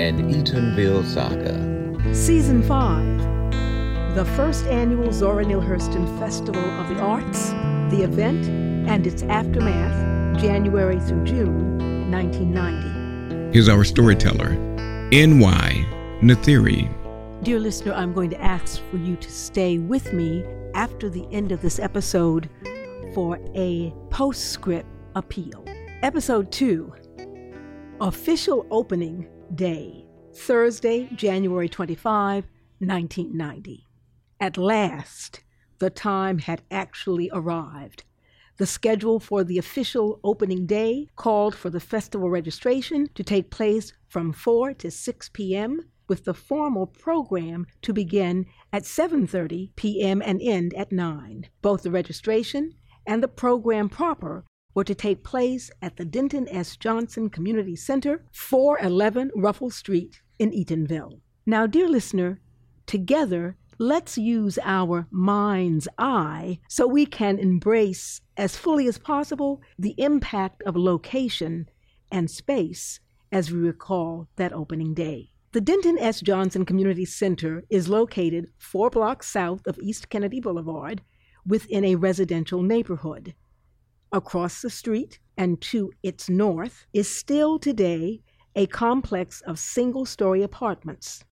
and Eatonville Saga. Season 5 The first annual Zora Neale Hurston Festival of the Arts, the event, and its aftermath, January through June 1990. Here's our storyteller, N.Y. Nathiri. Dear listener, I'm going to ask for you to stay with me after the end of this episode for a postscript appeal. Episode 2 Official Opening Day, Thursday, January 25, 1990. At last, the time had actually arrived. The schedule for the official opening day called for the festival registration to take place from 4 to 6 p.m. with the formal program to begin at 7:30 p.m. and end at 9. Both the registration and the program proper were to take place at the Denton S. Johnson Community Center, 411 Ruffle Street in Eatonville. Now, dear listener, together, let's use our mind's eye so we can embrace as fully as possible the impact of location and space as we recall that opening day. The Denton S. Johnson Community Center is located four blocks south of East Kennedy Boulevard within a residential neighborhood. Across the street and to its north is still today a complex of single story apartments.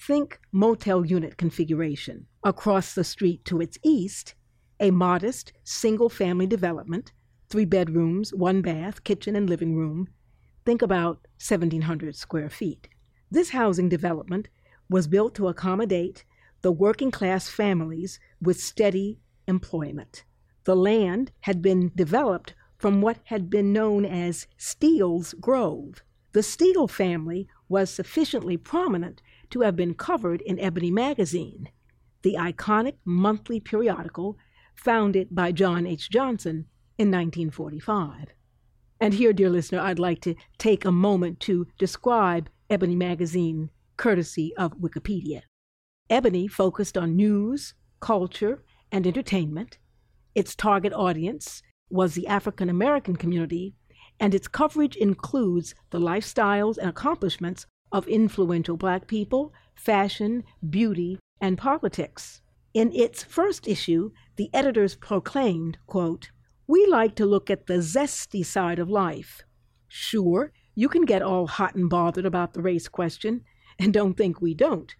Think motel unit configuration. Across the street to its east, a modest single family development, three bedrooms, one bath, kitchen, and living room. Think about 1,700 square feet. This housing development was built to accommodate the working class families with steady employment the land had been developed from what had been known as Steele's Grove. The Steele family was sufficiently prominent to have been covered in Ebony magazine, the iconic monthly periodical founded by John H. Johnson in 1945. And here, dear listener, I'd like to take a moment to describe Ebony magazine, courtesy of Wikipedia. Ebony focused on news, culture, and entertainment its target audience was the African American community, and its coverage includes the lifestyles and accomplishments of influential black people, fashion, beauty, and politics. In its first issue, the editors proclaimed, quote, We like to look at the zesty side of life. Sure, you can get all hot and bothered about the race question, and don't think we don't.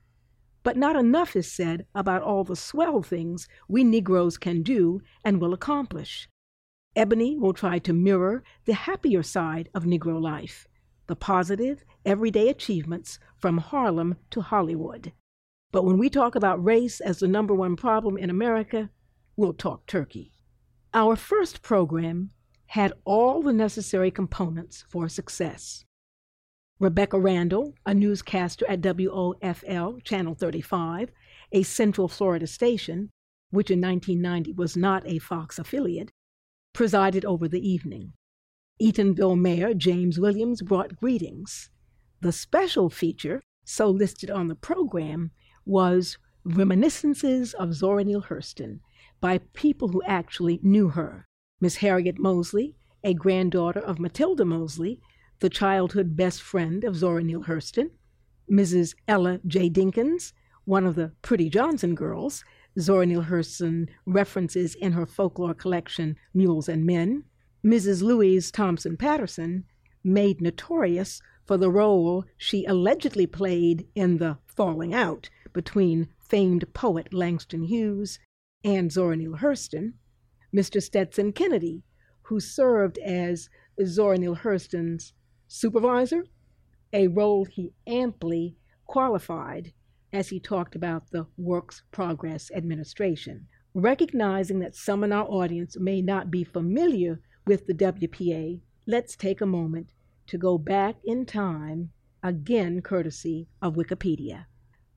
But not enough is said about all the swell things we Negroes can do and will accomplish. Ebony will try to mirror the happier side of Negro life, the positive, everyday achievements from Harlem to Hollywood. But when we talk about race as the number one problem in America, we'll talk turkey. Our first program had all the necessary components for success. Rebecca Randall, a newscaster at WOFL Channel 35, a Central Florida station, which in 1990 was not a Fox affiliate, presided over the evening. Eatonville Mayor James Williams brought greetings. The special feature, so listed on the program, was Reminiscences of Zora Neale Hurston by people who actually knew her. Miss Harriet Mosley, a granddaughter of Matilda Mosley, the childhood best friend of Zora Neale Hurston, Mrs. Ella J. Dinkins, one of the Pretty Johnson girls, Zora Neale Hurston references in her folklore collection Mules and Men, Mrs. Louise Thompson Patterson, made notorious for the role she allegedly played in the falling out between famed poet Langston Hughes and Zora Neale Hurston, Mr. Stetson Kennedy, who served as Zora Neale Hurston's supervisor, a role he amply qualified as he talked about the Works Progress Administration. Recognizing that some in our audience may not be familiar with the WPA, let's take a moment to go back in time, again courtesy of Wikipedia.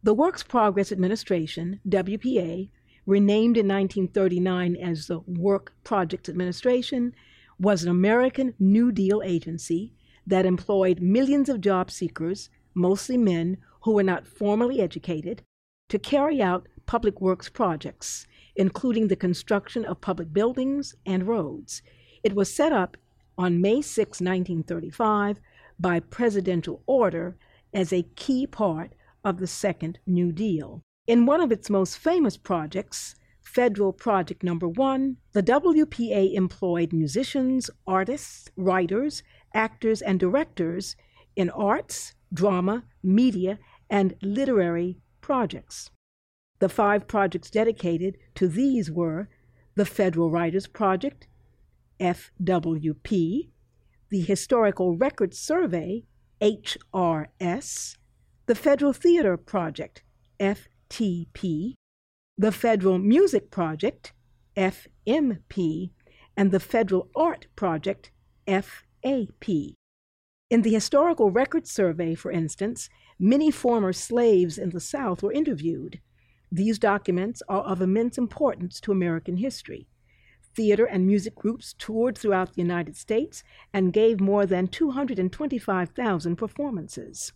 The Works Progress Administration, WPA, renamed in 1939 as the Work Projects Administration, was an American New Deal agency that employed millions of job seekers, mostly men who were not formally educated, to carry out public works projects, including the construction of public buildings and roads. It was set up on May 6, 1935, by presidential order as a key part of the Second New Deal. In one of its most famous projects, Federal Project Number One, the WPA employed musicians, artists, writers, actors, and directors in arts, drama, media, and literary projects. The five projects dedicated to these were the Federal Writers Project, FWP, the Historical Records Survey, HRS, the Federal Theater Project, FTP, the Federal Music Project, FMP, and the Federal Art Project, FAP. In the Historical Records Survey, for instance, many former slaves in the South were interviewed. These documents are of immense importance to American history. Theater and music groups toured throughout the United States and gave more than 225,000 performances.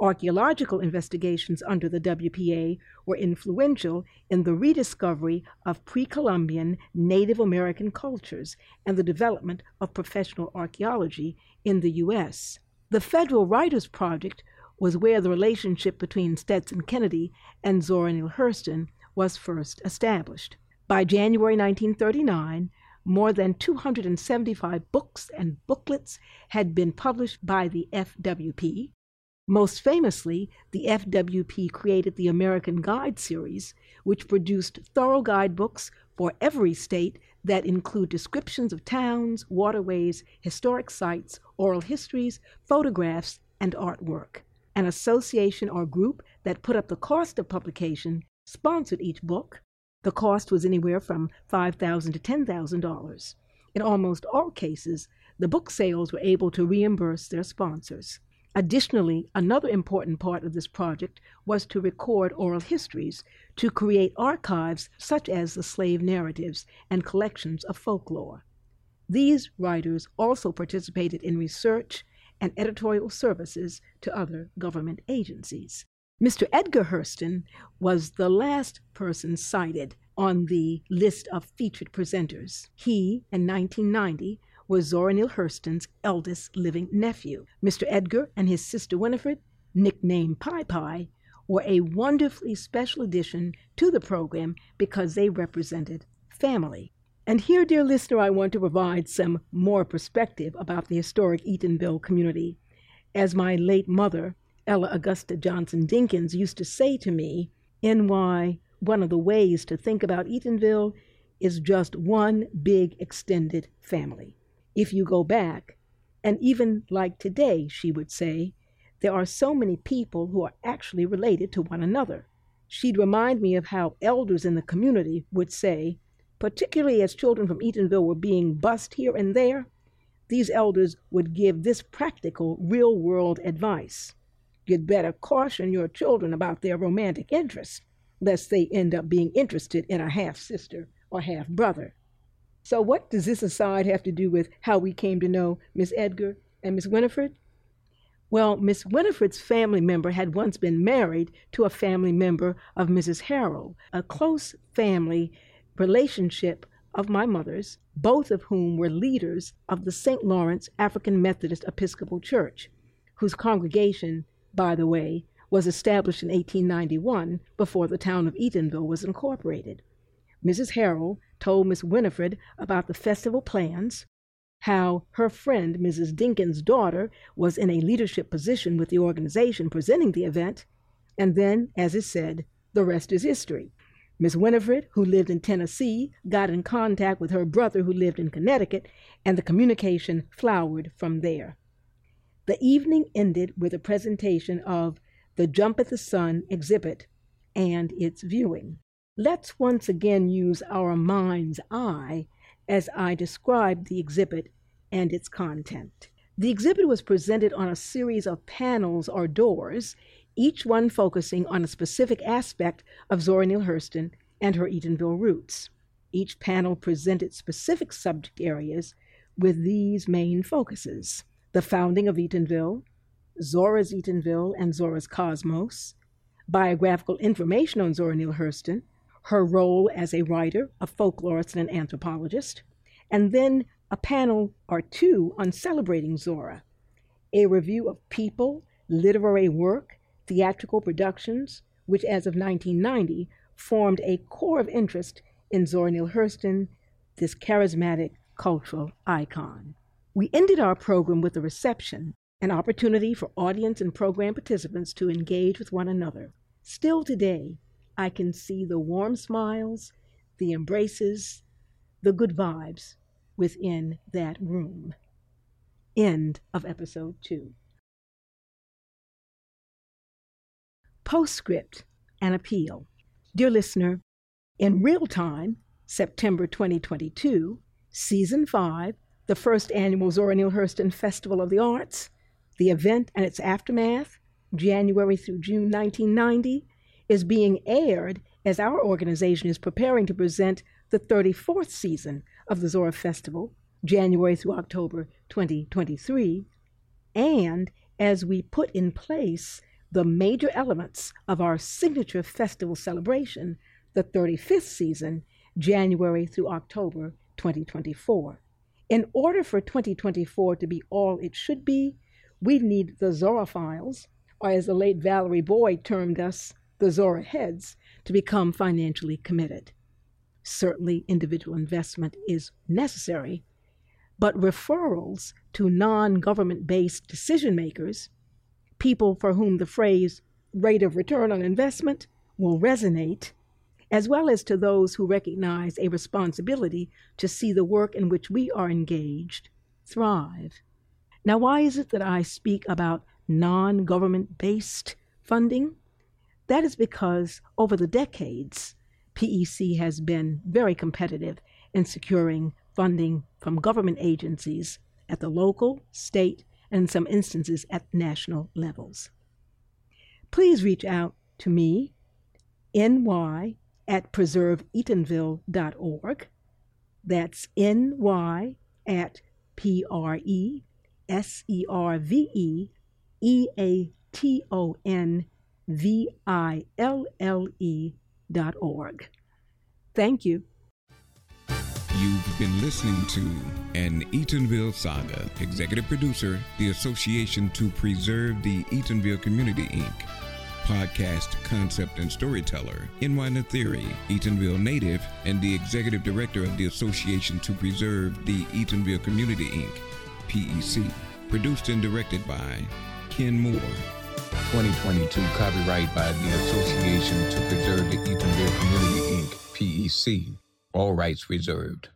Archaeological investigations under the WPA were influential in the rediscovery of pre Columbian Native American cultures and the development of professional archaeology in the U.S. The Federal Writers Project was where the relationship between Stetson Kennedy and Zora Neale Hurston was first established. By January 1939, more than 275 books and booklets had been published by the FWP, most famously, the FWP created the American Guide series, which produced thorough guidebooks for every state that include descriptions of towns, waterways, historic sites, oral histories, photographs, and artwork. An association or group that put up the cost of publication sponsored each book. The cost was anywhere from $5,000 to $10,000. In almost all cases, the book sales were able to reimburse their sponsors. Additionally, another important part of this project was to record oral histories, to create archives such as the slave narratives and collections of folklore. These writers also participated in research and editorial services to other government agencies. Mr. Edgar Hurston was the last person cited on the list of featured presenters. He, in 1990, was Zora Neale Hurston's eldest living nephew. Mr. Edgar and his sister Winifred, nicknamed Pie Pie, were a wonderfully special addition to the program because they represented family. And here, dear listener, I want to provide some more perspective about the historic Eatonville community. As my late mother, Ella Augusta Johnson Dinkins, used to say to me, NY, one of the ways to think about Eatonville is just one big extended family. If you go back, and even like today, she would say, there are so many people who are actually related to one another. She'd remind me of how elders in the community would say, particularly as children from Eatonville were being bussed here and there, these elders would give this practical, real world advice. You'd better caution your children about their romantic interests, lest they end up being interested in a half sister or half brother. So, what does this aside have to do with how we came to know Miss Edgar and Miss Winifred? Well, Miss Winifred's family member had once been married to a family member of Mrs. Harrell, a close family relationship of my mother's, both of whom were leaders of the St. Lawrence African Methodist Episcopal Church, whose congregation, by the way, was established in 1891 before the town of Eatonville was incorporated. Mrs. Harrell told Miss Winifred about the festival plans, how her friend Mrs. Dinkin's daughter was in a leadership position with the organization presenting the event, and then, as is said, the rest is history. Miss Winifred, who lived in Tennessee, got in contact with her brother who lived in Connecticut, and the communication flowered from there. The evening ended with a presentation of the Jump at the Sun exhibit and its viewing. Let's once again use our mind's eye as I describe the exhibit and its content. The exhibit was presented on a series of panels or doors, each one focusing on a specific aspect of Zora Neale Hurston and her Eatonville roots. Each panel presented specific subject areas with these main focuses the founding of Eatonville, Zora's Eatonville and Zora's Cosmos, biographical information on Zora Neale Hurston, her role as a writer, a folklorist, and an anthropologist, and then a panel or two on celebrating Zora, a review of people, literary work, theatrical productions, which as of 1990 formed a core of interest in Zora Neale Hurston, this charismatic cultural icon. We ended our program with a reception, an opportunity for audience and program participants to engage with one another. Still today, I can see the warm smiles, the embraces, the good vibes within that room. End of episode two. Postscript and appeal. Dear listener, in real time, September 2022, Season 5, the first annual Zora Neale Hurston Festival of the Arts, the event and its aftermath, January through June 1990, is being aired as our organization is preparing to present the 34th season of the Zora Festival, January through October 2023, and as we put in place the major elements of our signature festival celebration, the 35th season, January through October 2024. In order for 2024 to be all it should be, we need the Zoraphiles, or as the late Valerie Boyd termed us, the Zora heads, to become financially committed. Certainly, individual investment is necessary, but referrals to non government based decision makers, people for whom the phrase rate of return on investment will resonate, as well as to those who recognize a responsibility to see the work in which we are engaged thrive. Now, why is it that I speak about non government based funding? That is because over the decades, PEC has been very competitive in securing funding from government agencies at the local, state, and in some instances at national levels. Please reach out to me, ny at preserveeatonville.org. That's ny at P R E S E R V E E A T O N V I L L E dot org. Thank you. You've been listening to an Eatonville Saga. Executive producer, the Association to Preserve the Eatonville Community, Inc. Podcast concept and storyteller, NY Nathiri, Eatonville native, and the executive director of the Association to Preserve the Eatonville Community, Inc. PEC. Produced and directed by Ken Moore. 2022 copyright by the Association to Preserve the Eatonville Community, Inc., PEC. All rights reserved.